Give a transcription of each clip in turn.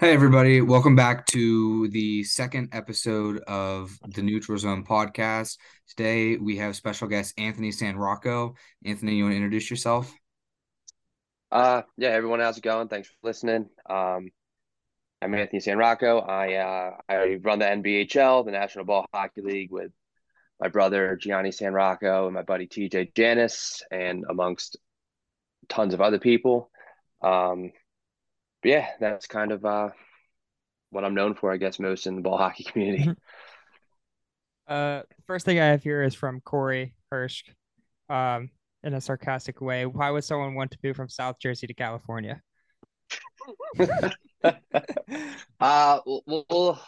Hey, everybody. Welcome back to the second episode of the Neutral Zone podcast. Today we have special guest Anthony Sanrocco. Anthony, you want to introduce yourself? Uh, yeah, everyone, how's it going? Thanks for listening. Um, I'm Anthony Sanrocco. I uh, I run the NBHL, the National Ball Hockey League, with my brother Gianni Sanrocco and my buddy TJ Janis, and amongst tons of other people. Um, but yeah, that's kind of uh, what I'm known for, I guess, most in the ball hockey community. Uh, first thing I have here is from Corey Hirsch, um, in a sarcastic way. Why would someone want to move from South Jersey to California? uh, we'll, we'll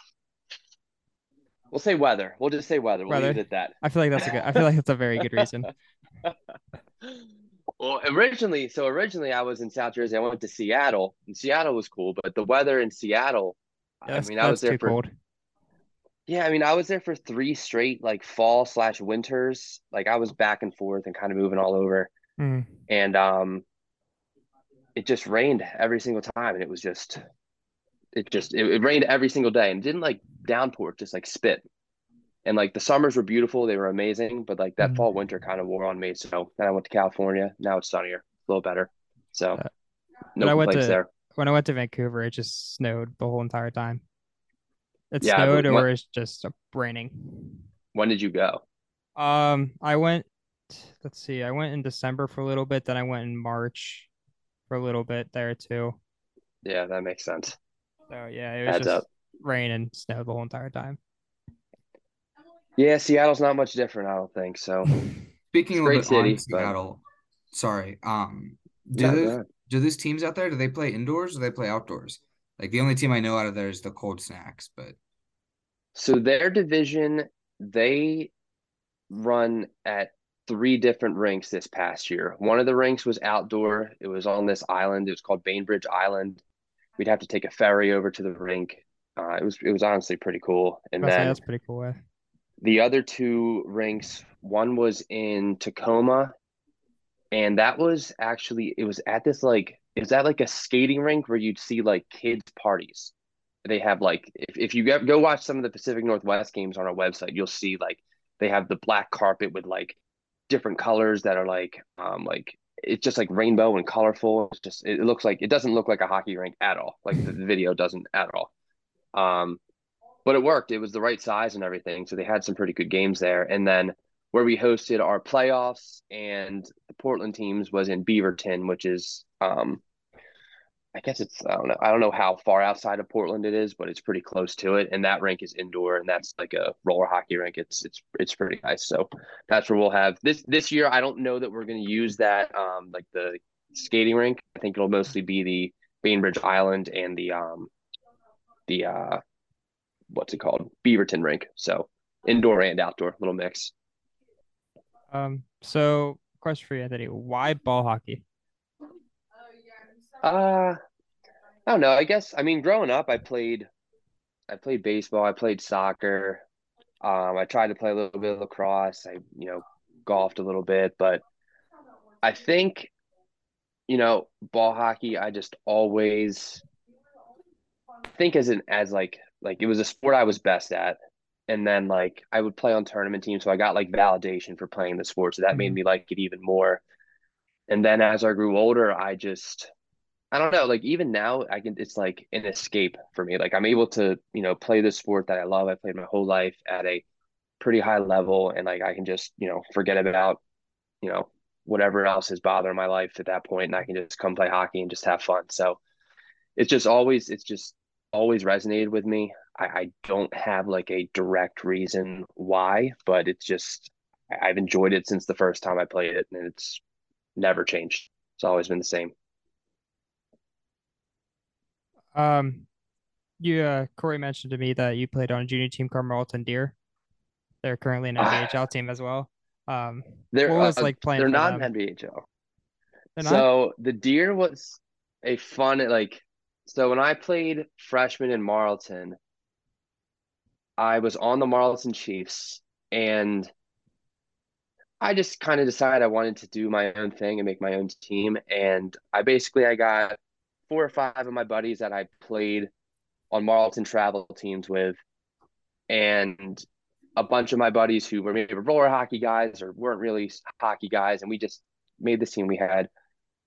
we'll say weather. We'll just say weather. We'll Weather. leave it at that. I feel like that's a good. I feel like that's a very good reason. Well, originally, so originally I was in South Jersey. I went to Seattle, and Seattle was cool, but the weather in Seattle, Yeah, I mean, I was there for cold. yeah, I mean, I was there for three straight like fall slash winters. Like I was back and forth and kind of moving all over, Mm. and um, it just rained every single time, and it was just, it just it, it rained every single day, and didn't like downpour, just like spit. And like the summers were beautiful, they were amazing, but like that Mhm. fall winter kind of wore on me. So then I went to California. Now it's sunnier, a little better. So Uh, no when I went to- there. When I went to Vancouver, it just snowed the whole entire time. It Yeah, snowed, or it's just raining. When did you go? Um, I went. Let's see. I went in December for a little bit. Then I went in March for a little bit there too. Yeah, that makes sense. So yeah, it was Adds just up. rain and snow the whole entire time. Yeah, Seattle's not much different, I don't think. So Speaking It's a a great little bit on but- Seattle, sorry. Um, do No, those, go do those teams out there, do they play indoors or they play outdoors? Like the only team I know out of there is the Cold Snacks, but So their division, they run at three different rinks this past year. One of the rinks was outdoor. It was on this island. It was called Bainbridge Island. We'd have to take a ferry over to the rink. Uh, it was it was honestly pretty cool. And then that's pretty cool. eh? The other two rinks, one was in Tacoma, and that was actually it was at this like it was at like a skating rink where you'd see like kids parties. They have like if, if you go watch some of the Pacific Northwest games on our website, you'll see like they have the black carpet with like different colors that are like um like it's just like rainbow and colorful. It's just it looks like it doesn't look like a hockey rink at all. Like the video doesn't at all. Um but it worked. It was the right size and everything. So they had some pretty good games there. And then where we hosted our playoffs and the Portland teams was in Beaverton, which is um I guess it's I don't know I don't know how far outside of Portland it is, but it's pretty close to it. And that rink is indoor and that's like a roller hockey rink. It's it's it's pretty nice. So that's where we'll have this this year. I don't know that we're gonna use that um like the skating rink. I think it'll mostly be the Bainbridge Island and the um the uh what's it called? Beaverton rink. So indoor and outdoor, little mix. Um, so question for you, Anthony. Why ball hockey? Uh I don't know. I guess I mean growing up I played I played baseball, I played soccer. Um I tried to play a little bit of lacrosse. I, you know, golfed a little bit, but I think, you know, ball hockey, I just always think as an as like like it was a sport I was best at. And then like I would play on tournament teams, so I got like validation for playing the sport. So that made Mhm. me like it even more. And then as I grew older, I just I don't know, like even now I can it's like an escape for me. Like I'm able to, you know, play the sport that I love. I played my whole life at a pretty high level and like I can just, you know, forget about, you know, whatever else is bothering my life at that point and I can just come play hockey and just have fun. So it's just always it's just always resonated with me. I, I don't have like a direct reason why, but it's just I've enjoyed it since the first time I played it and it's never changed. It's always been the same. Um, you uh, Corey mentioned to me that you played on junior team Carmelton Deer. They're currently an Ah. NBHL team as well. Um, They're what was uh, like playing they're not them? an NBHL. They're not? So the Deer was a fun like so when I played freshman in Marlton, I was on the Marlton Chiefs and I just kind of decided I wanted to do my own thing and make my own team. And I basically I got four or five of my buddies that I played on Marlton travel teams with, and a bunch of my buddies who were maybe roller hockey guys or weren't really hockey guys, and we just made this team. We had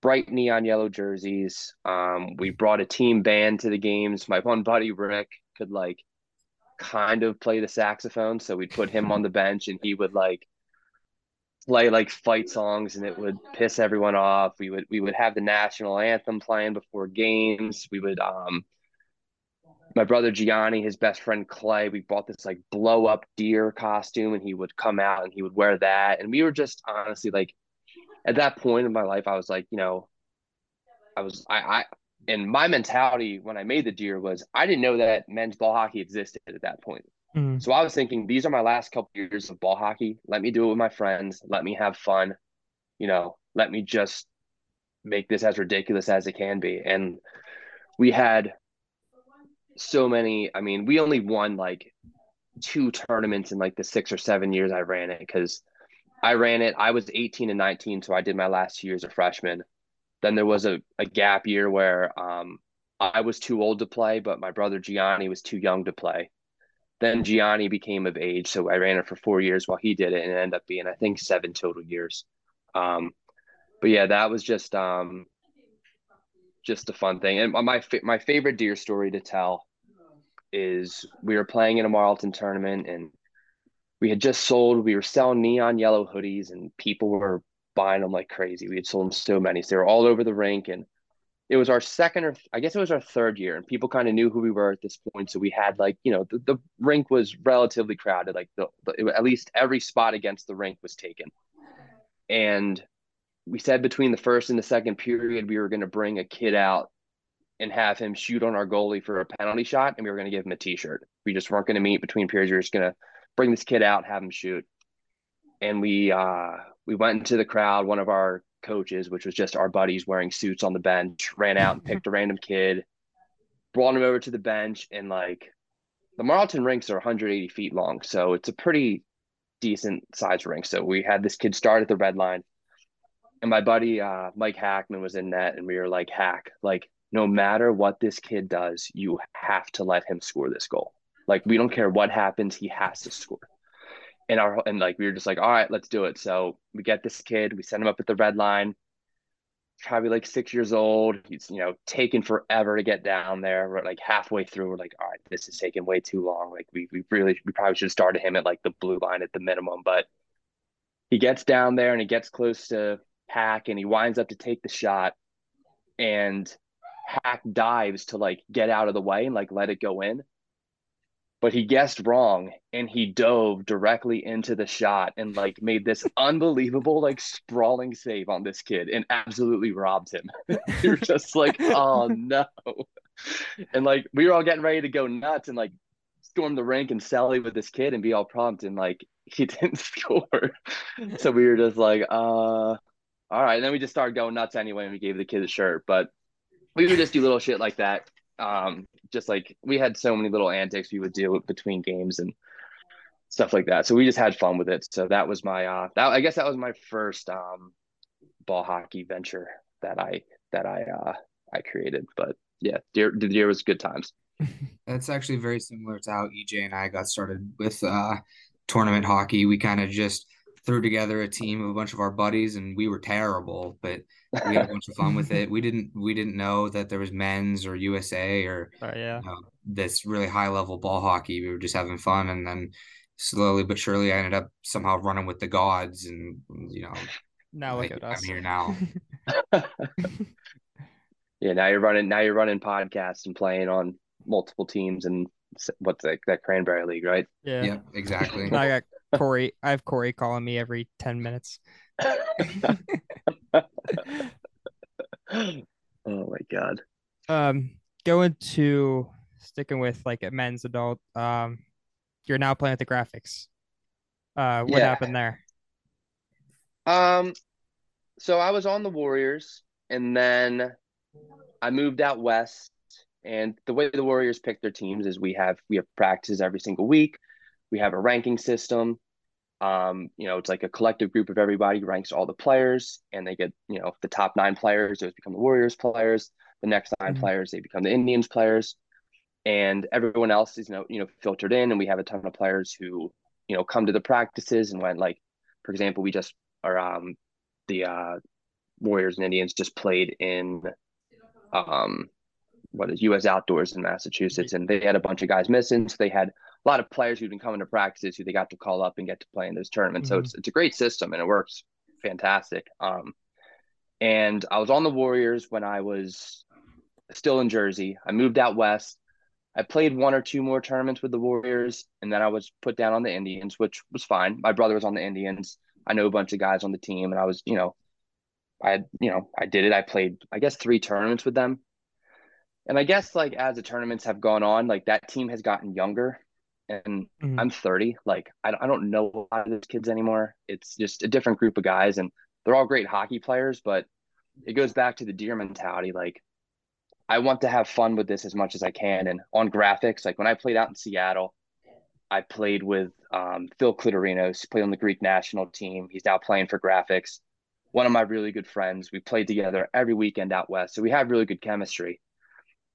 bright neon yellow jerseys. Um, we brought a team band to the games. My one buddy Rick could like kind of play the saxophone, so we'd put him on the bench and he would like play like fight songs and it would piss everyone off. We would we would have the national anthem playing before games. We would um my brother Gianni, his best friend Clay, we bought this like blow up deer costume and he would come out and he would wear that. And we were just honestly like at that point in my life, I was like, you know, I was I I and my mentality when I made the deer was I didn't know that men's ball hockey existed at that point. Mm-hmm. So I was thinking these are my last couple years of ball hockey. Let me do it with my friends. Let me have fun. You know, let me just make this as ridiculous as it can be. And we had so many. I mean, we only won like two tournaments in like the six or seven years I ran it because I ran it. I was 18 and 19, so I did my last two years of freshman. Then there was a, a gap year where um, I was too old to play, but my brother Gianni was too young to play. Then Gianni became of age, so I ran it for four years while he did it, and it ended up being I think seven total years. Um, but yeah, that was just um, just a fun thing. And my my favorite deer story to tell is we were playing in a Marlton tournament, and we had just sold. We were selling neon yellow hoodies, and people were buying them like crazy. We had sold them so many, so they were all over the rink, and it was our second or I guess it was our third year, and people kind of knew who we were at this point. So we had like you know the, the rink was relatively crowded, like the, the at least every spot against the rink was taken, and we said between the first and the second period we were going to bring a kid out and have him shoot on our goalie for a penalty shot, and we were going to give him a T-shirt. We just weren't going to meet between periods. We were just going to bring this kid out, have him shoot, and we uh we went into the crowd. One of our coaches, which was just our buddies wearing suits on the bench, ran out and picked a random kid, brought him over to the bench, and like the Marlton rinks are 180 feet long, so it's a pretty decent size rink. So we had this kid start at the red line, and my buddy uh, Mike Hackman was in net, and we were like, "Hack, like no matter what this kid does, you have to let him score this goal. Like we don't care what happens, he has to score." and our and like we were just like, all right, let's do it. So we get this kid, we send him up at the red line. Probably like six years old. He's you know taking forever to get down there. We're like halfway through. We're like, all right, this is taking way too long. Like we we really we probably should have started him at like the blue line at the minimum. But he gets down there and he gets close to Hack and he winds up to take the shot, and Hack dives to like get out of the way and like let it go in but he guessed wrong and he dove directly into the shot and like made this unbelievable like sprawling save on this kid and absolutely robbed him. You're just like, oh no. And like we were all getting ready to go nuts and like storm the rink and sally with this kid and be all prompt and like he didn't score. so we were just like, uh all right. And then we just started going nuts anyway and we gave the kid a shirt. But we would just do little shit like that um, just like we had so many little antics we would do between games and stuff like that. So we just had fun with it. So that was my uh that I guess that was my first um ball hockey venture that I that I uh I created. But yeah, the deer was good times. That's actually very similar to how EJ and I got started with uh tournament hockey. We kind of just threw together a team of a bunch of our buddies and we were terrible, but we had a bunch of fun with it. We didn't we didn't know that there was men's or USA or uh, yeah. You know, this really high level ball hockey. We were just having fun and then slowly but surely I ended up somehow running with the gods and you know now look at us. I'm here now. yeah, now you're running now you're running podcasts and playing on multiple teams and what's that that cranberry league, right? Yeah. Yep, exactly. I got Corey. I have Corey calling me every 10 minutes. oh my god. Um, going to sticking with like a men's adult. Um, you're now playing with the graphics. Uh, what yeah. happened there? Um, so I was on the Warriors, and then I moved out west. And the way the Warriors pick their teams is we have we have practices every single week. We have a ranking system. Um, you know, it's like a collective group of everybody ranks all the players, and they get you know the top nine players. Those become the Warriors players. The next 9 mm-hmm. players they become the Indians players. and everyone else is you know you know filtered in, and we have a ton of players who you know come to the practices and went like, for example, we just are um the uh, Warriors and Indians just played in um what is U.S. Outdoors in Massachusetts, and they had a bunch of guys missing, so they had a lot of players who've been coming to practices who they got to call up and get to play in those tournaments. Mm-hmm. So it's it's a great system and it works fantastic. Um, and I was on the Warriors when I was still in Jersey. I moved out west. I played one or two more tournaments with the Warriors, and then I was put down on the Indians, which was fine. My brother was on the Indians. I know a bunch of guys on the team, and I was, you know, I you know, I did it. I played, I guess, three tournaments with them. And I guess like as the tournaments have gone on, like that team has gotten younger and mm-hmm. I'm 30. Like I, I don't know a lot of those kids anymore. It's just a different group of guys and they're all great hockey players, but it goes back to the deer mentality. Like I want to have fun with this as much as I can. And on graphics, like when I played out in Seattle, I played with um, Phil Clitorinos, played on the Greek national team. He's now playing for graphics. One of my really good friends. We played together every weekend out west. So we have really good chemistry.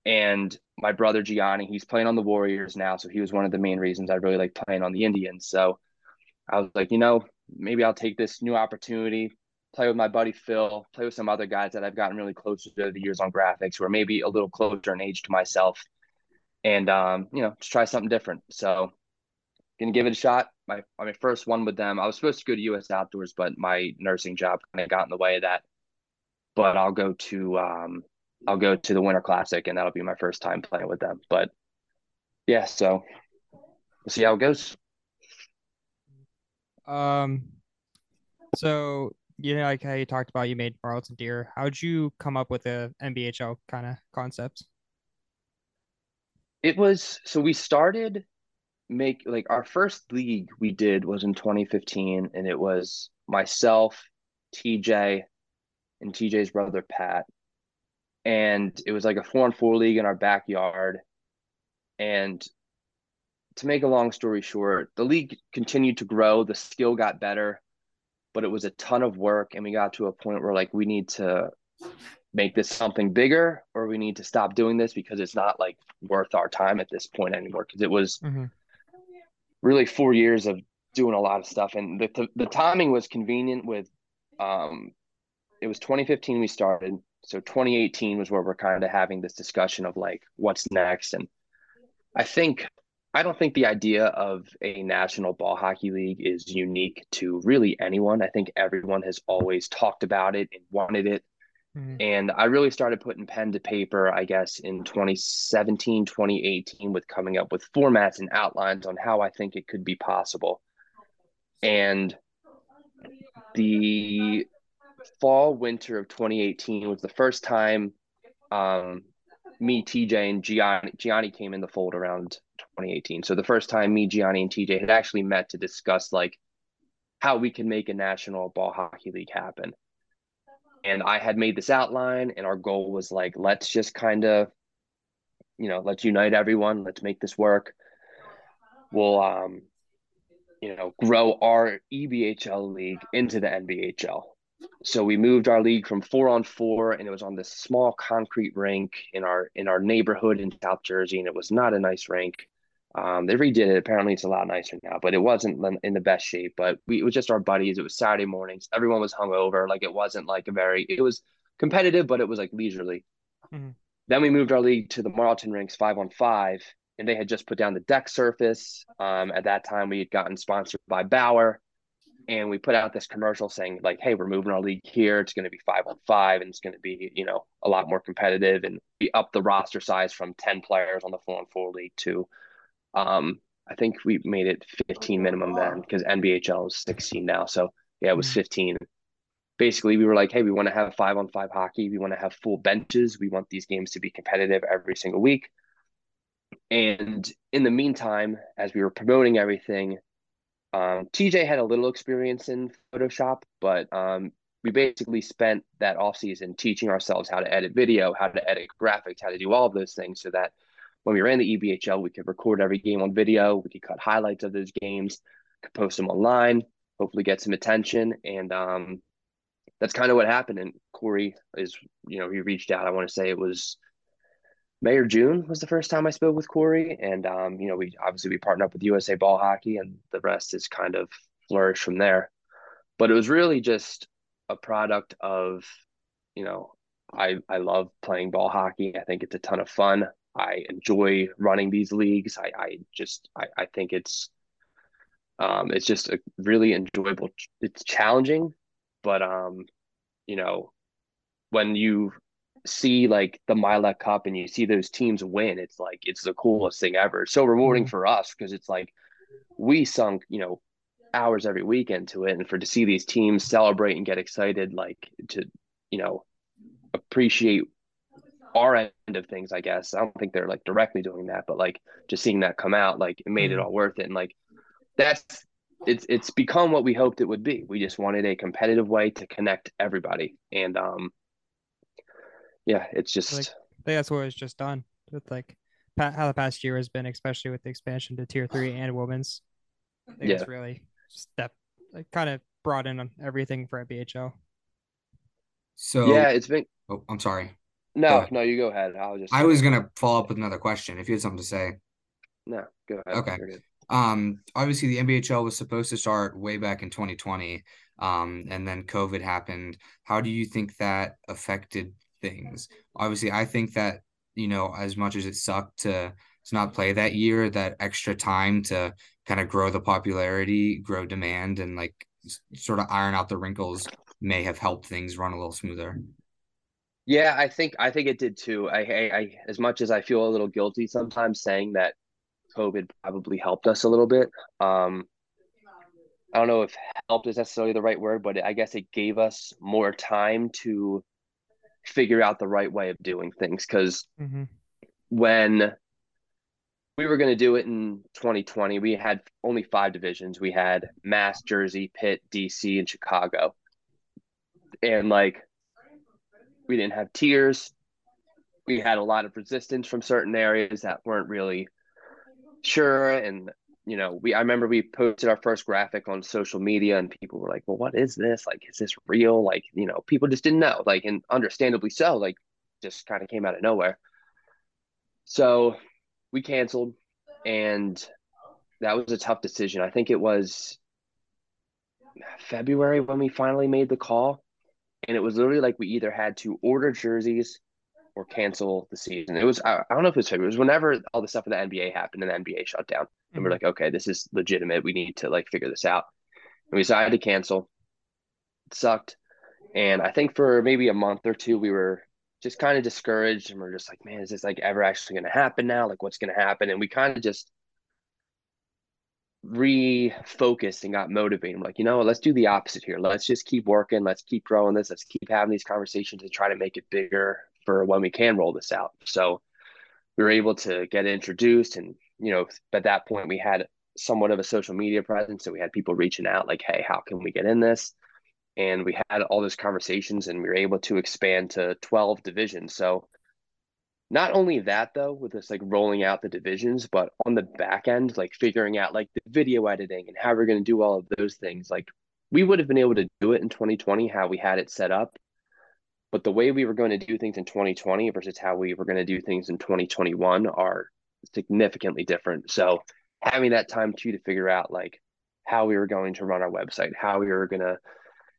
And my brother Gianni, he's playing on the Warriors now. So he was one of the main reasons I really like playing on the Indians. So I was like, you know, maybe I'll take this new opportunity, play with my buddy Phil, play with some other guys that I've gotten really close to the years on graphics, who are maybe a little closer in age to myself, and um, you know, just try something different. So, gonna give it a shot. My my first one with them. I was supposed to go to U.S. Outdoors, but my nursing job kind of got in the way of that. But I'll go to um, I'll go to the Winter Classic, and that'll be my first time playing with them. But yeah, so we'll see how it goes. Um, so you know, like how you talked about, you made Marlton Deer. How'd you come up with the NBHL kind of concept? It was so we started make like our first league we did was in 2015, and it was myself, TJ, and TJ's brother Pat and it was like a four on four league in our backyard. And to make a long story short, the league continued to grow, the skill got better, but it was a ton of work. And we got to a point where like we need to make this something bigger or we need to stop doing this because it's not like worth our time at this point anymore. Cause it was mm-hmm. really four years of doing a lot of stuff. And the, the, the timing was convenient with, um, it was 2015 we started so 2018 was where we're kind of having this discussion of like what's next. And i think i don't think the idea of a national ball hockey league is unique to really anyone. I think everyone has always talked about it and wanted it. Mm-hmm. and i really started putting pen to paper i guess in 2017 2018 with coming up with formats and outlines on how i think it could be possible. And the fall winter of 2018 was the first time um, me, TJ, and Gianni, Gianni came in the fold around 2018. So the first time me, Gianni, and TJ had actually met to discuss like how we can make a national ball hockey league happen. And I had made this outline, and our goal was like, let's just kind of, you know, let's unite everyone. Let's make this work. We'll, um, you know, grow our EBHL league into the NBHL so we moved our league from four on four and it was on this small concrete rink in our in our neighborhood in south jersey and it was not a nice rink. Um, they redid it. Apparently it's a lot nicer now but it wasn't in the best shape. But we, it was just our buddies. It was saturday mornings. Everyone was hungover. Like it wasn't like a very it was competitive but it was like leisurely. Mm-hmm. then we moved our league to the marlton rinks five on five and they had just put down the deck surface. Um, at that time we had gotten sponsored by bauer and we put out this commercial saying like hey we're moving our league here. It's going to be five on five and it's going to be you know a lot more competitive and we up the roster size from 10 players on the four on four league to um i think we made it 15 minimum then because nbhl is 16 now. So yeah it was mm-hmm. 15 basically we were like hey we want to have five on five hockey. We want to have full benches. We want these games to be competitive every single week. And in the meantime as we were promoting everything um, TJ had a little experience in Photoshop, but um, we basically spent that off season teaching ourselves how to edit video, how to edit graphics, how to do all of those things so that when we ran the EBHL, we could record every game on video, we could cut highlights of those games, could post them online, hopefully get some attention. And um, that's kind of what happened. And Corey is, you know, he reached out. I want to say it was May or June was the first time I spoke with Corey, and um, you know, we obviously we partnered up with USA Ball Hockey, and the rest is kind of flourished from there. But it was really just a product of, you know, I I love playing ball hockey. I think it's a ton of fun. I enjoy running these leagues. I I just I, I think it's um it's just a really enjoyable. It's challenging, but um, you know, when you see like the Mila Cup and you see those teams win, it's like it's the coolest thing ever. It's so rewarding mm-hmm. for us because it's like we sunk, you know, hours every weekend to it, and for to see these teams celebrate and get excited, like to, you know, appreciate our end of things, I guess. I don't think they're like directly doing that, but like just seeing that come out, like it made mm-hmm. it all worth it. And like that's it's it's become what we hoped it would be. We just wanted a competitive way to connect everybody. And um yeah, it's just like, I think that's what was just done with like how the past year has been, especially with the expansion to tier three and women's. I think yeah. it's really step like kind of brought in on everything for NBHL. So yeah, it's been. Oh, I'm sorry. No, no, you go ahead. I was just. I was gonna follow up with another question. If you had something to say. No, go ahead. Okay. Um, obviously the NBHL was supposed to start way back in 2020. Um, and then COVID happened. How do you think that affected things? Obviously, I think that you know, as much as it sucked to to not play that year, that extra time to kind of grow the popularity, grow demand, and like sort of iron out the wrinkles may have helped things run a little smoother. Yeah, I think I think it did too. I, I, I as much as I feel a little guilty sometimes saying that COVID probably helped us a little bit. Um, I don't know if helped is necessarily the right word, but I guess it gave us more time to figure out the right way of doing things. Because mm-hmm. when we were going to do it in 2020, we had only five divisions. We had Mass, Jersey, Pitt, DC, and Chicago. And like, we didn't have tiers. We had a lot of resistance from certain areas that weren't really sure. And, you know, we, I remember we posted our first graphic on social media and people were like, well, what is this? Like, is this real? Like, you know, people just didn't know, like, and understandably so, like, just kind of came out of nowhere. So we canceled and that was a tough decision. I think it was February when we finally made the call. And it was literally like we either had to order jerseys or cancel the season. It was I, I don't know if it was February. It was whenever all the stuff in the NBA happened and the NBA shut down. And mm-hmm. we're like, okay, this is legitimate. We need to like figure this out. And we decided to cancel. It sucked. And I think for maybe a month or two we were just kind of discouraged and we're just like, man, is this like ever actually gonna happen now? Like what's gonna happen? And we kind of just refocused and got motivated. I'm like, you know what, let's do the opposite here. Let's just keep working. Let's keep growing this. Let's keep having these conversations and try to make it bigger for when we can roll this out. So we were able to get introduced and, you know, at that point we had somewhat of a social media presence. So we had people reaching out like, hey, how can we get in this? And we had all those conversations and we were able to expand to 12 divisions. So not only that though with this like rolling out the divisions but on the back end like figuring out like the video editing and how we're going to do all of those things like we would have been able to do it in 2020 how we had it set up but the way we were going to do things in 2020 versus how we were going to do things in 2021 are significantly different. So having that time too to figure out like how we were going to run our website how we were going to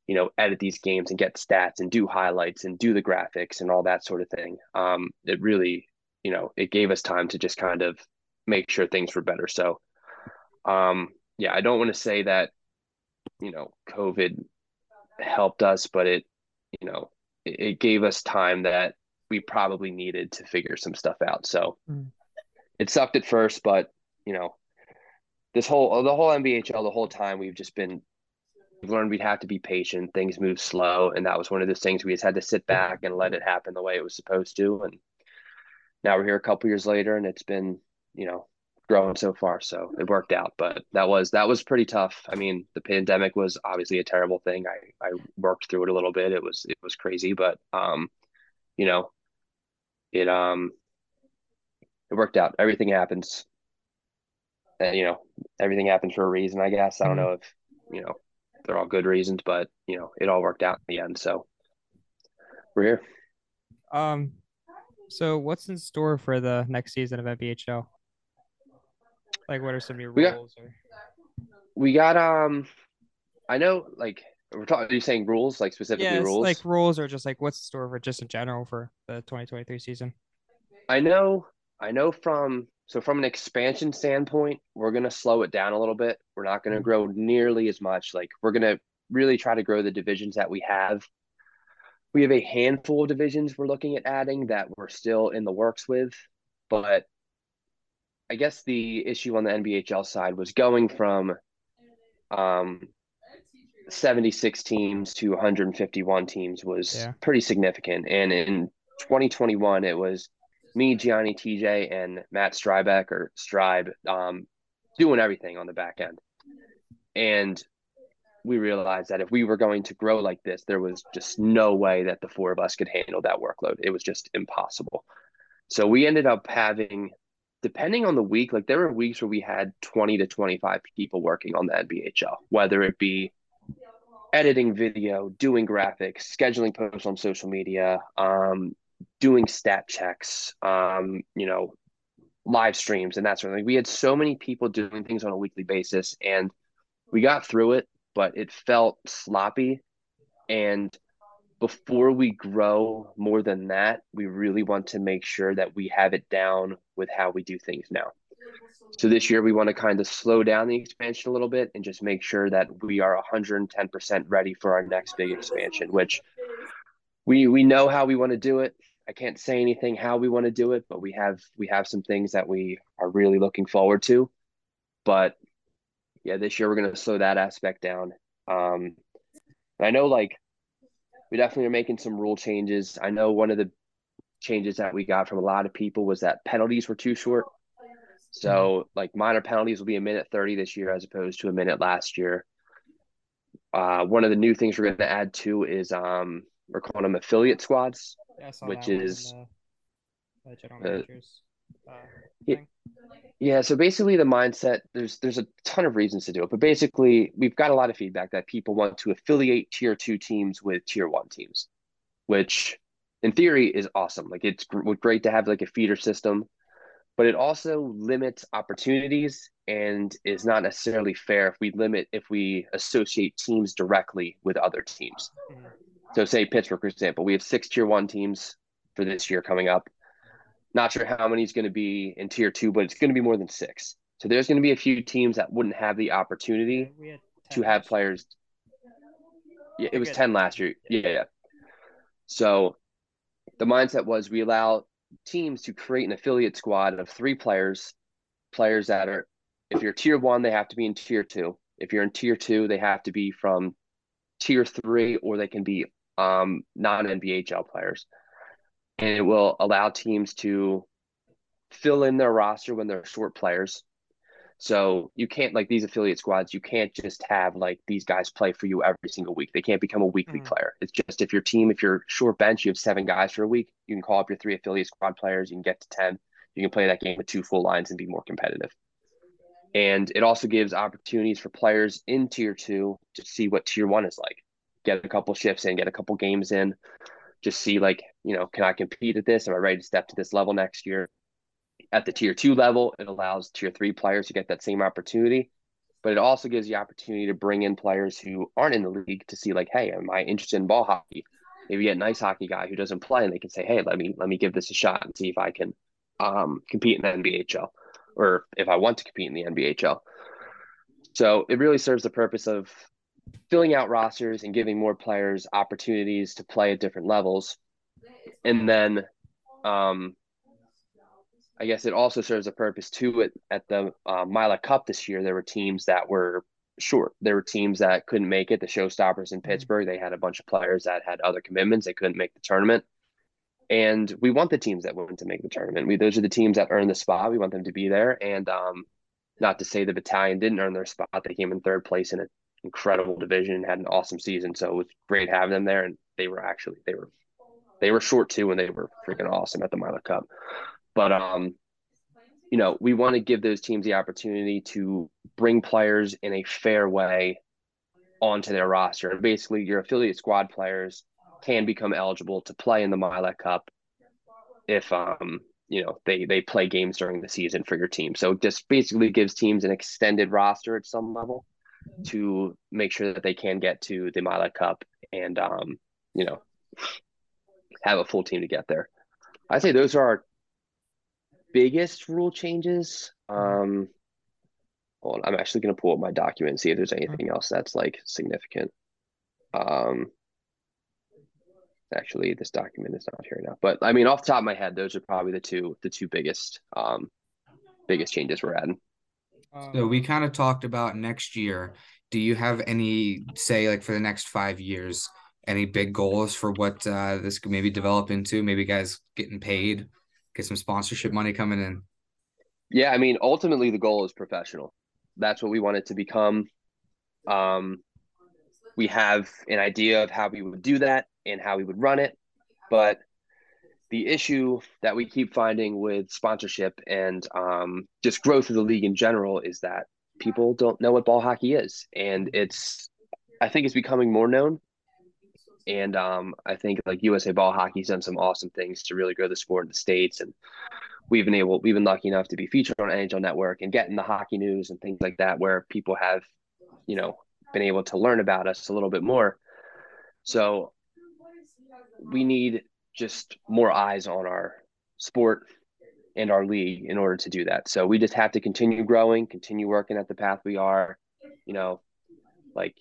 you know edit these games and get stats and do highlights and do the graphics and all that sort of thing um it really you know it gave us time to just kind of make sure things were better. So um yeah i don't want to say that you know covid helped us but it you know it, gave us time that we probably needed to figure some stuff out so mm. it sucked at first but you know this whole the whole nbhl the whole time we've just been we've learned we'd have to be patient. Things move slow, and that was one of those things we just had to sit back and let it happen the way it was supposed to. And now we're here a couple years later, and it's been you know growing so far, so it worked out. But that was that was pretty tough. I mean, the pandemic was obviously a terrible thing. I I worked through it a little bit. It was it was crazy, but um, you know, it um, it worked out. Everything happens. And, you know, everything happens for a reason, I guess. I don't mm-hmm. know if you know they're all good reasons, but you know, it all worked out in the end. So we're here. Um, So, what's in store for the next season of NBHL? Like, what are some new We got- rules? Or We got um, I know like we're talking. Are you saying rules like specifically yeah, rules? like rules or just like what's the store for just in general for the 2023 season? I know, I know from so from an expansion standpoint, we're gonna slow it down a little bit. We're not gonna Mhm. grow nearly as much. Like we're gonna really try to grow the divisions that we have. We have a handful of divisions we're looking at adding that we're still in the works with, but I guess the issue on the NBHL side was going from um 76 teams to 151 teams was Yeah. pretty significant. And in 2021, it was me, Gianni, TJ, and Matt Strybeck or Stribe um, doing everything on the back end. And we realized that if we were going to grow like this, there was just no way that the four of us could handle that workload. It was just impossible. So we ended up having, depending on the week, like there were weeks where we had 20 to 25 people working on the NBHL, whether it be editing video, doing graphics, scheduling posts on social media, um, doing stat checks, um, you know, live streams and that sort of thing. We had so many people doing things on a weekly basis and we got through it, but it felt sloppy. And before we grow more than that, we really want to make sure that we have it down with how we do things now. So this year we want to kind of slow down the expansion a little bit and just make sure that we are 110% ready for our next big expansion, which we we know how we want to do it. I can't say anything how we want to do it, but we have we have some things that we are really looking forward to. But yeah, this year we're going to slow that aspect down. Um, I know like we definitely are making some rule changes. I know one of the changes that we got from a lot of people was that penalties were too short. So like minor penalties will be a minute 30 this year as opposed to a minute last year. Uh, one of the new things we're going to add to is um, we're calling them affiliate squads. Yeah, Which one is, uh. Uh, yeah. Yeah, so basically the mindset there's there's a ton of reasons to do it, but basically we've got a lot of feedback that people want to affiliate tier 2 teams with tier 1 teams, which in theory is awesome. Like it's great to have like a feeder system, but it also limits opportunities and is not necessarily fair if we limit if we associate teams directly with other teams. So say Pittsburgh, for example, we have six tier one teams for this year coming up. Not sure how many is going to be in tier two, but it's going to be more than six. So there's going to be a few teams that wouldn't have the opportunity to have players. Yeah, it was 10 last year. Yeah, yeah. So the mindset was we allow teams to create an affiliate squad of three players, players that are, if you're tier one, they have to be in tier two. If you're in tier two, they have to be from tier three or they can be um, non NBHL players. And it will allow teams to fill in their roster when they're short players. So you can't like these affiliate squads, you can't just have like these guys play for you every single week. They can't become a weekly Mhm. player. It's just if your team, if you're short bench, you have seven guys for a week, you can call up your three affiliate squad players, you can get to 10, you can play that game with two full lines and be more competitive. And it also gives opportunities for players in tier two to see what tier one is like. Get a couple shifts in, get a couple games in, just see like, you know, can I compete at this? Am I ready to step to this level next year? At the tier two level, it allows tier three players to get that same opportunity, but it also gives you opportunity to bring in players who aren't in the league to see like, hey, am I interested in ball hockey? Maybe get a nice hockey guy who doesn't play, and they can say, hey, let me let me give this a shot and see if I can um, compete in the NBHL, or if I want to compete in the NBHL. So it really serves the purpose of filling out rosters and giving more players opportunities to play at different levels. And then um, I guess it also serves a purpose too at, at the uh, Mila Cup this year. There were teams that were short. There were teams that couldn't make it. The Showstoppers in Pittsburgh, they had a bunch of players that had other commitments. They couldn't make the tournament. And we want the teams that want to make the tournament. We those are the teams that earn the spot. We want them to be there. And um, not to say the battalion didn't earn their spot. They came in third place in an incredible division and had an awesome season. So it was great having them there. And they were actually they were they were short too, and they were freaking awesome at the Mila Cup. But um, you know, we want to give those teams the opportunity to bring players in a fair way onto their roster. And basically, your affiliate squad players can become eligible to play in the Mila Cup if um you know they they play games during the season for your team. So it just basically gives teams an extended roster at some level to make sure that they can get to the Mila Cup and um you know have a full team to get there. I say those are our biggest rule changes. Um, hold on, I'm actually going to pull up my document and see if there's anything else that's like significant. Um, actually, this document is not here now, but I mean, off the top of my head, those are probably the two the two biggest um biggest changes we're adding. So we kind of talked about next year. Do you have any say like for the next five years? Any big goals for what uh, this could maybe develop into? Maybe guys getting paid, get some sponsorship money coming in. Yeah, I mean, ultimately the goal is professional. That's what we want it to become. Um, we have an idea of how we would do that and how we would run it, but the issue that we keep finding with sponsorship and um, just growth of the league in general is that people don't know what ball hockey is, and it's I think it's becoming more known. And um, I think like USA Ball Hockey's done some awesome things to really grow the sport in the states, and we've been able we've been lucky enough to be featured on NHL Network and getting the hockey news and things like that, where people have, you know, been able to learn about us a little bit more. So we need just more eyes on our sport and our league in order to do that. So we just have to continue growing, continue working at the path we are. You know, like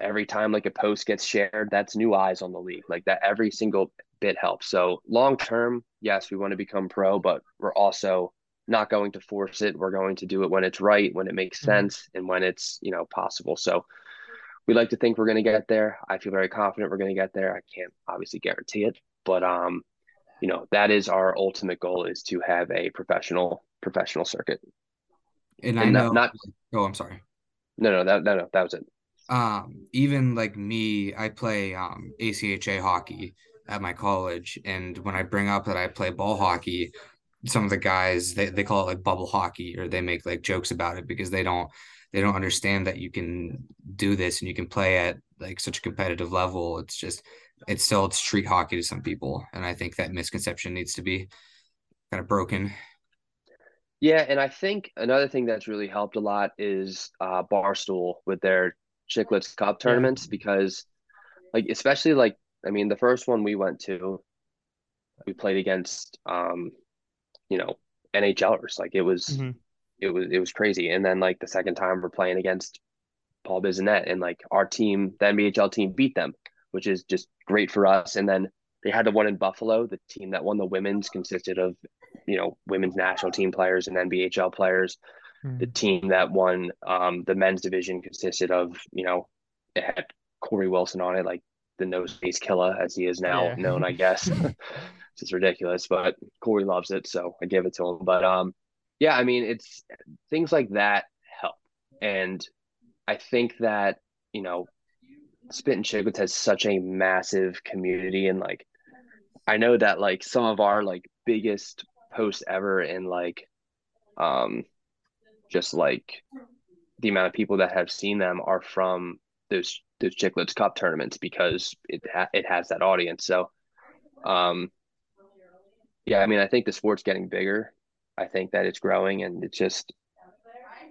every time like a post gets shared, that's new eyes on the league. Like that every single bit helps. So long term, yes, we want to become pro, but we're also not going to force it. We're going to do it when it's right, when it makes mm-hmm. sense, and when it's, you know, possible. So we like to think we're going to get there. I feel very confident we're going to get there. I can't obviously guarantee it, but um, you know, that is our ultimate goal is to have a professional professional circuit. And, and I know not, not, oh, I'm sorry. No, no, that no, no, that was it. Um, even like me, I play um ACHA hockey at my college, and when I bring up that I play ball hockey, some of the guys they, they call it like bubble hockey or they make like jokes about it because they don't they don't understand that you can do this and you can play at like such a competitive level. It's just it's still it's street hockey to some people, and I think that misconception needs to be kind of broken. Yeah, and I think another thing that's really helped a lot is uh, Barstool with their Chiclets Cup tournaments because, like, especially like I mean, the first one we went to, we played against, um, you know, NHLers. Like it was, mm-hmm. it was, it was crazy. And then like the second time we're playing against Paul Bissonnette, and like our team, the NBHL team, beat them, which is just great for us. And then they had the one in Buffalo. The team that won the women's consisted of, you know, women's national team players and NBHL players. Mm. The team that won um, the men's division consisted of, you know, it had Cory Wilson on it, like the nose face killer as he is now yeah. known, I guess. it's just ridiculous, but Corey loves it, so I give it to him. But um, yeah, I mean, it's things like that help, and I think that you know, Spittin' Chiclets has such a massive community, and like, I know that like some of our like biggest posts ever, in like, um, just like the amount of people that have seen them are from those those Chiclets Cup tournaments because it ha- it has that audience. So, um, yeah, I mean, I think the sport's getting bigger. I think that it's growing, and it's just,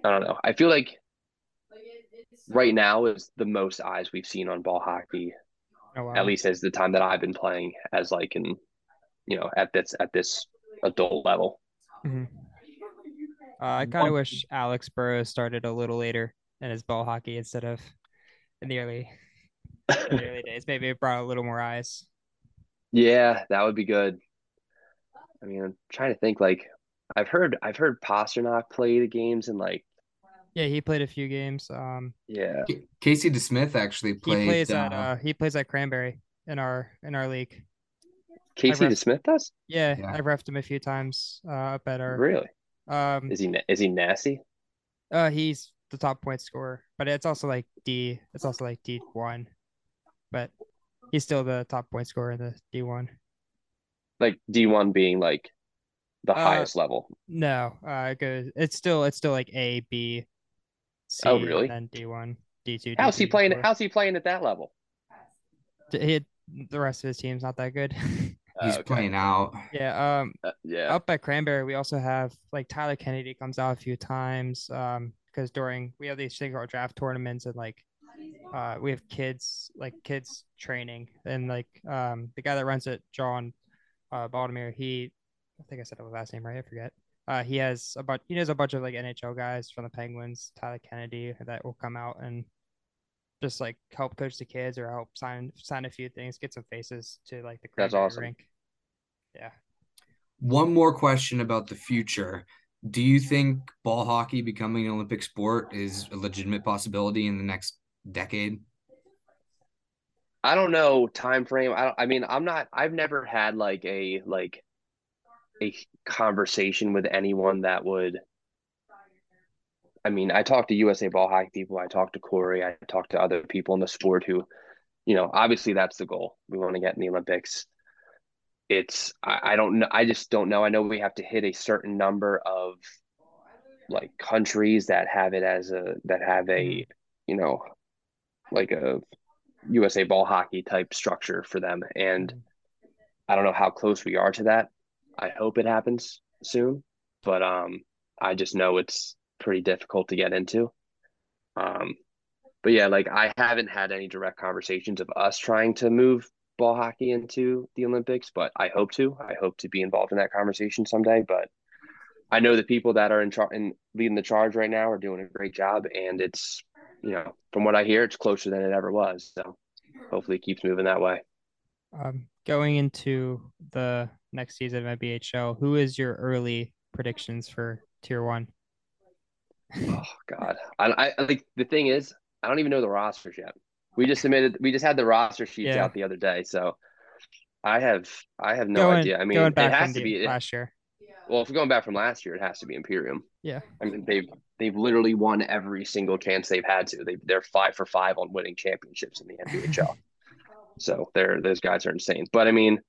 I don't know. I feel like right now is the most eyes we've seen on ball hockey, oh, wow. at least as the time that I've been playing as like in, you know, at this at this adult level. Mm-hmm. Uh, I kind of wish Alex Burrows started a little later in his ball hockey instead of in the early, in the early days. Maybe it brought a little more eyes. Yeah, that would be good. I mean, I'm trying to think. Like, I've heard I've heard Pastrnak play the games and like. Yeah, he played a few games. Um. Yeah. Casey DeSmith actually played. He plays uh, at uh, he plays at Cranberry in our in our league. Casey DeSmith does. Yeah, yeah, I've refed him a few times uh, up at our. Really. Um. Is he is he nasty? Uh, he's the top point scorer, but it's also like D. It's also like D one, but he's still the top point scorer in the D one. Like D one being like the uh, highest level. No, uh, it goes. It's still it's still like A B. C, oh really? And D one, D two. How's he playing? How's he playing at that level? He, the rest of his team's not that good. He's okay. playing out. Yeah. Um. Uh, yeah. Up at Cranberry, we also have like Tyler Kennedy comes out a few times. Um. Because during we have these single draft tournaments and like, uh, we have kids like kids training and like um the guy that runs it, John, uh, Baltimore. He, I think I said his last name right. I forget. Uh, he has a bunch. He has a bunch of like NHL guys from the Penguins. Tyler Kennedy that will come out and just like help coach the kids or help sign sign a few things, get some faces to like the That's awesome. rink. Yeah. One more question about the future. Do you think ball hockey becoming an Olympic sport is a legitimate possibility in the next decade? I don't know time frame. I don't, I mean, I'm not. I've never had like a like a conversation with anyone that would. I mean, I talk to USA Ball Hockey people. I talk to Corey. I talk to other people in the sport who, you know, obviously that's the goal. We want to get in the Olympics. It's I, I don't know. I just don't know. I know we have to hit a certain number of like countries that have it as a that have a you know like a USA ball hockey type structure for them. And Mhm. I don't know how close we are to that. I hope it happens soon, but um, I just know it's pretty difficult to get into. Um, but yeah, like I haven't had any direct conversations of us trying to move ball hockey into the Olympics, but I hope to. I hope to be involved in that conversation someday. But I know the people that are in charge and leading the charge right now are doing a great job, and it's you know from what I hear, it's closer than it ever was. So hopefully, it keeps moving that way. Um, going into the next season of NBHL, who is your early predictions for Tier One? Oh God, I, I like the thing is, I don't even know the rosters yet. We just submitted, we just had the roster sheets Yeah. out the other day, so I have, I have no going, idea. I mean, going it has to the be. last year. well, if we're going back from last year, it has to be Imperium. Yeah. I mean, they've they've literally won every single chance they've had to. They they're five for five on winning championships in the NBHL. so they're those guys are insane. But I mean,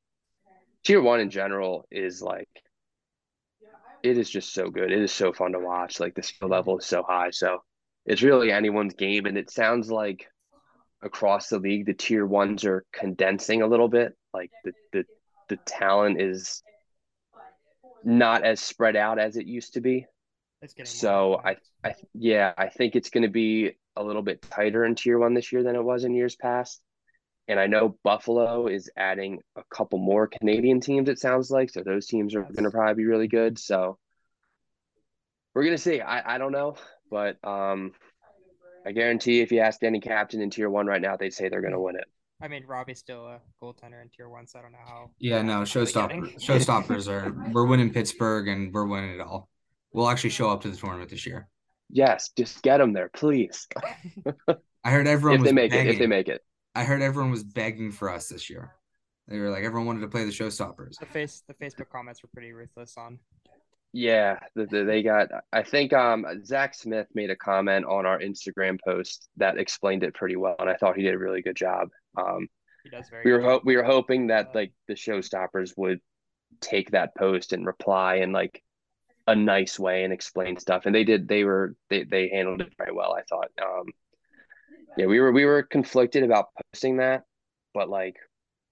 tier one in general is like it is just so good. It is so fun to watch. Like the skill level is so high. So it's really anyone's game. And it sounds like across the league, the tier ones are condensing a little bit. Like the the the talent is not as spread out as it used to be. It's getting more So I. I, yeah, I think it's going to be a little bit tighter in tier one this year than it was in years past. And I know Buffalo is adding a couple more Canadian teams, it sounds like. So those teams are going to probably be really good. So we're going to see. I, I don't know. But um, I guarantee if you ask any captain in tier one right now, they'd say they're going to win it. I mean, Robbie's still a goaltender in Tier One, so I don't know how. Yeah, no, how they're showstopper, showstoppers are we're winning Pittsburgh and we're winning it all. We'll actually show up to the tournament this year. Yes, just get them there, please. I heard everyone if was they make begging. it, if they make it. I heard everyone was begging for us this year. They were like everyone wanted to play the showstoppers. The face, the Facebook comments were pretty ruthless on. Yeah, the, the, they got. I think um Zach Smith made a comment on our Instagram post that explained it pretty well, and I thought he did a really good job. Um, He does very. we were ho- we were hoping that like the showstoppers would take that post and reply in like a nice way and explain stuff, and they did. They were they they handled it very well. I thought. Um, yeah, we were we were conflicted about posting that, but like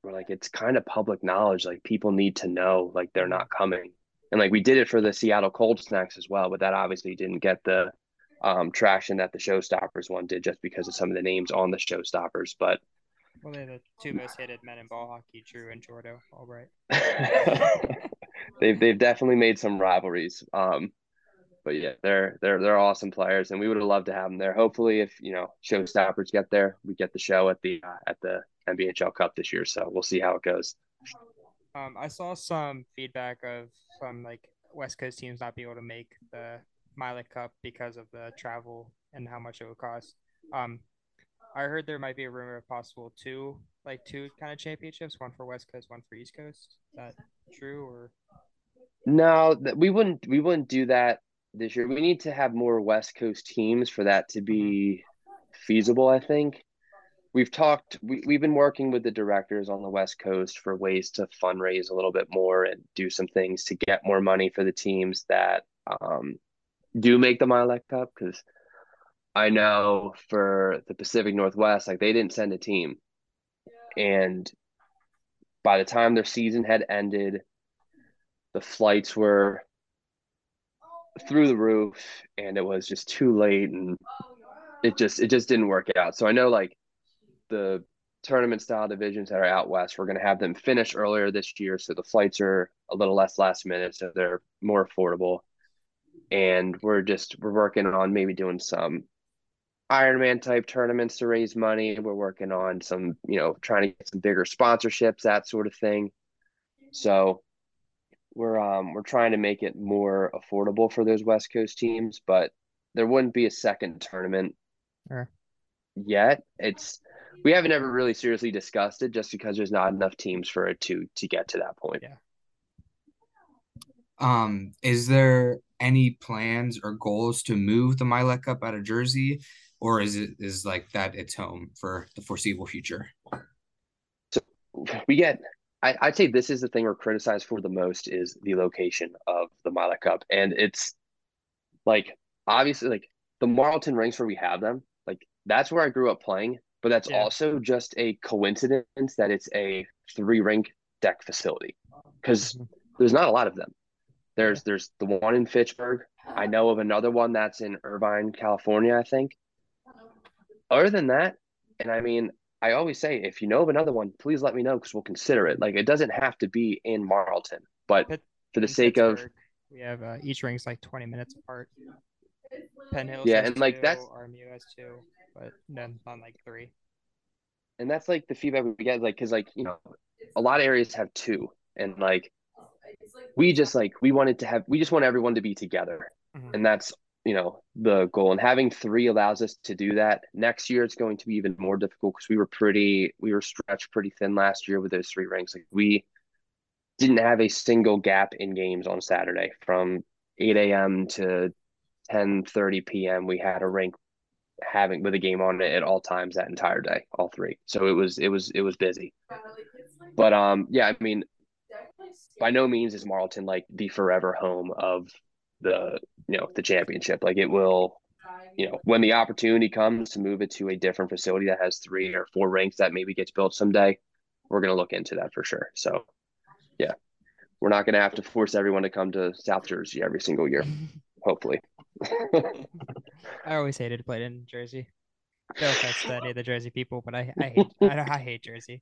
we're like it's kind of public knowledge. Like people need to know like they're not coming, and like we did it for the Seattle Cold Snacks as well, but that obviously didn't get the um, traction that the Showstoppers one did just because of some of the names on the Showstoppers. But Well, they're the two most hated men in ball hockey, Drew and Jordo. All right. they've they've definitely made some rivalries. Um, but yeah, they're they're they're awesome players, and we would have loved to have them there. Hopefully, if you know Showstoppers get there, we get the show at the uh, at the NBHL Cup this year. So we'll see how it goes. Um, I saw some feedback of some like West Coast teams not being able to make the Mila Cup because of the travel and how much it would cost. Um, I heard there might be a rumor of possible two, like two kind of championships, one for West Coast, one for East Coast. Is that true or? No, we wouldn't we wouldn't do that this year. We need to have more West Coast teams for that to be feasible, I think. We've talked we, we've been working with the directors on the West Coast for ways to fundraise a little bit more and do some things to get more money for the teams that um, do make the Mila Cup because I know for the Pacific Northwest, like they didn't send a team. And by the time their season had ended, the flights were through the roof and it was just too late and it just it just didn't work out. So I know like the tournament style divisions that are out west, we're going to have them finish earlier this year so the flights are a little less last minute so they're more affordable. And we're just we're working on maybe doing some Ironman type tournaments to raise money. We're working on some, you know, trying to get some bigger sponsorships, that sort of thing. So we're um we're trying to make it more affordable for those West Coast teams, but there wouldn't be a second tournament Sure. yet. It's we haven't ever really seriously discussed it just because there's not enough teams for it to to get to that point. Yeah. Um, is there any plans or goals to move the Mila Cup out of Jersey, or is it is like that its home for the foreseeable future? So we get I, I'd say this is the thing we're criticized for the most is the location of the Mila Cup. And it's like obviously like the Marlton rings where we have them, like that's where I grew up playing, but that's Yeah. also just a coincidence that it's a three rink deck facility. Because Mhm. there's not a lot of them. There's there's the one in Fitchburg. I know of another one that's in Irvine, California, I think. Other than that, and I mean, I always say if you know of another one, please let me know because we'll consider it. Like it doesn't have to be in Marlton, but for the sake of we have uh, each ring's like 20 minutes apart. Penn Hills Yeah, and, like, two, that's- RMU has two, but then on like three. and that's like the feedback we get, like because like you know, a lot of areas have two, and like we just like we wanted to have we just want everyone to be together, Mhm. and that's you know the goal. And having three allows us to do that. Next year it's going to be even more difficult because we were pretty we were stretched pretty thin last year with those three ranks. Like we didn't have a single gap in games on Saturday from 8 a.m. to 10:30 p.m. We had a rank having with a game on it at all times that entire day, all three. So it was it was it was busy. But um yeah, I mean by no means is Marlton like the forever home of the you know the championship. Like it will you know when the opportunity comes to move it to a different facility that has three or four ranks that maybe gets built someday, we're gonna look into that for sure. So yeah, we're not gonna have to force everyone to come to South Jersey every single year. Hopefully. I always hated to play in Jersey. No offense to any of the Jersey people, but I I hate I, I hate Jersey.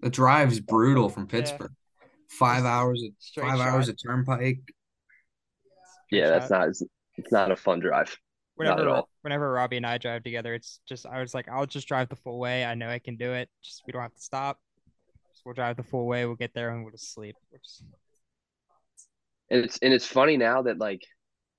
The drive's brutal from Yeah. Pittsburgh. Five hours, Straight five shot, hours of turnpike. straight yeah, that's shot. not it's, it's not a fun drive. Not at whenever all. whenever Robbie and I drive together, it's just I was like, I'll just drive the full way. I know I can do it. Just we don't have to stop. Just we'll drive the full way. We'll get there and we'll just sleep. Which is- And it's and it's funny now that like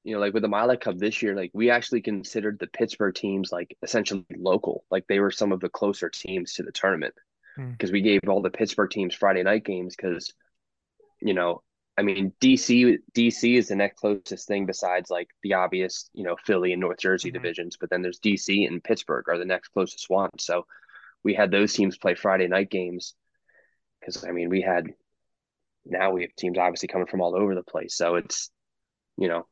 you know like with the Mila Cup this year, like we actually considered the Pittsburgh teams like essentially local. Like they were some of the closer teams to the tournament Hmm. because we gave all the Pittsburgh teams Friday night games because you know I mean DC DC is the next closest thing besides like the obvious you know Philly and North Jersey Mhm. divisions, but then there's DC and Pittsburgh are the next closest ones. So we had those teams play Friday night games because I mean we had now we have teams obviously coming from all over the place. So it's, you know,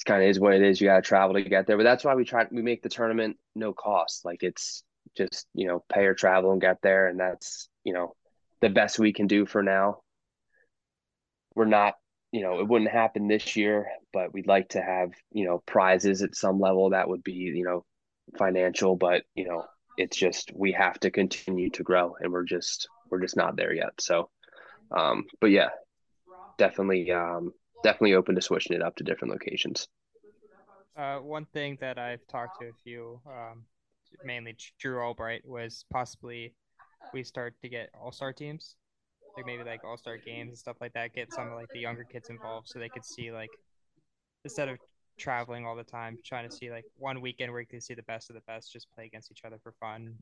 it's kind of is what it is. You got to travel to get there, but that's why we try we make the tournament no cost. Like it's just you know pay your travel and get there, and that's you know the best we can do for now. We're not, you know, it wouldn't happen this year, but we'd like to have you know prizes at some level that would be you know financial, but you know it's just we have to continue to grow, and we're just we're just not there yet. So. Um, but yeah, definitely, um, definitely open to switching it up to different locations. Uh, one thing that I've talked to a few, um, mainly Drew Albright, was possibly we start to get all star teams, like maybe like all star games and stuff like that. Get some of like the younger kids involved so they could see like instead of traveling all the time, trying to see like one weekend where you can see the best of the best, just play against each other for fun.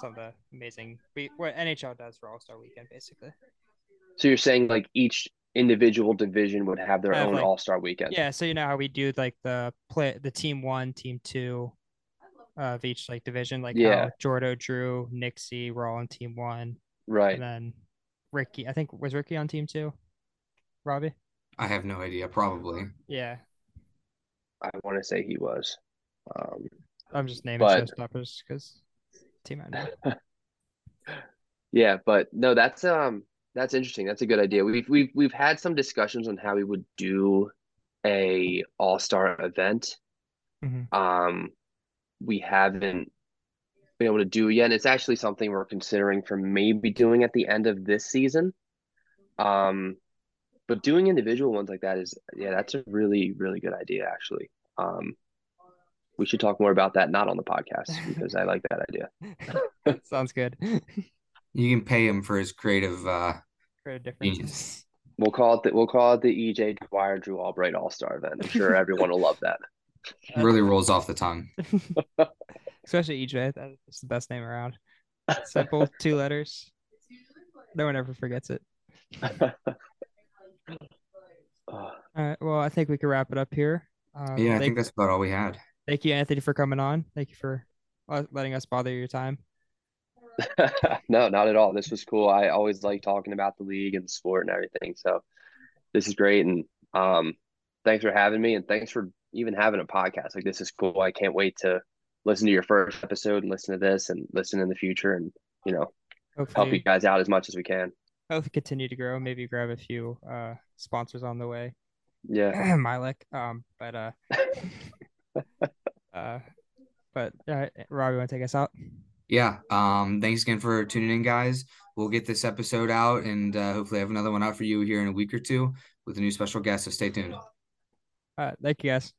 Some of the amazing we what NHL does for All Star Weekend, basically. So you're saying like each individual division would have their Have, own like- All Star weekend. Yeah, so you know how we do like the play the team one, team two of each like division, like Yeah. how Jordo, Drew, Nixie were all on team one, Right. and then Ricky. I think was Ricky on team two. Robbie. I have no idea. Probably. Yeah, I want to say he was. Um, I'm just naming But- showstoppers because team I know. Yeah, but no, that's um that's interesting. That's a good idea. We've we've we've had some discussions on how we would do a all-star event. Mhm. Um we haven't been able to do yet. And it's actually something we're considering for maybe doing at the end of this season. Um but doing individual ones like that is yeah, that's a really, really good idea actually. Um we should talk more about that not on the podcast because I like that idea. Sounds good. You can pay him for his creative uh Creative difference. genius. We'll call it the we'll call it the EJ Dwyer Drew Albright All Star event. I'm sure everyone will love that. Really rolls off the tongue. Especially EJ. That's the best name around. Simple, two letters. No one ever forgets it. Uh, All right. Well, I think we can wrap it up here. Um, Yeah, I thank, think that's about all we had. thank you, Anthony, for coming on. Thank you for uh, letting us bother your time. no, not at all. This was cool. I always like talking about the league and the sport and everything. So this is great. And um, thanks for having me. And thanks for even having a podcast. Like this is cool. I can't wait to listen to your first episode and listen to this and listen in the future and you know help you guys out as much as we can. hopefully continue to grow. Maybe grab a few uh sponsors on the way. Yeah. Milek. Um, but uh, uh, but uh, Rob, you want to take us out? Yeah. Um, thanks again for tuning in, guys. We'll get this episode out and uh, hopefully have another one out for you here in a week or two with a new special guest. So stay tuned. All right. thank you guys.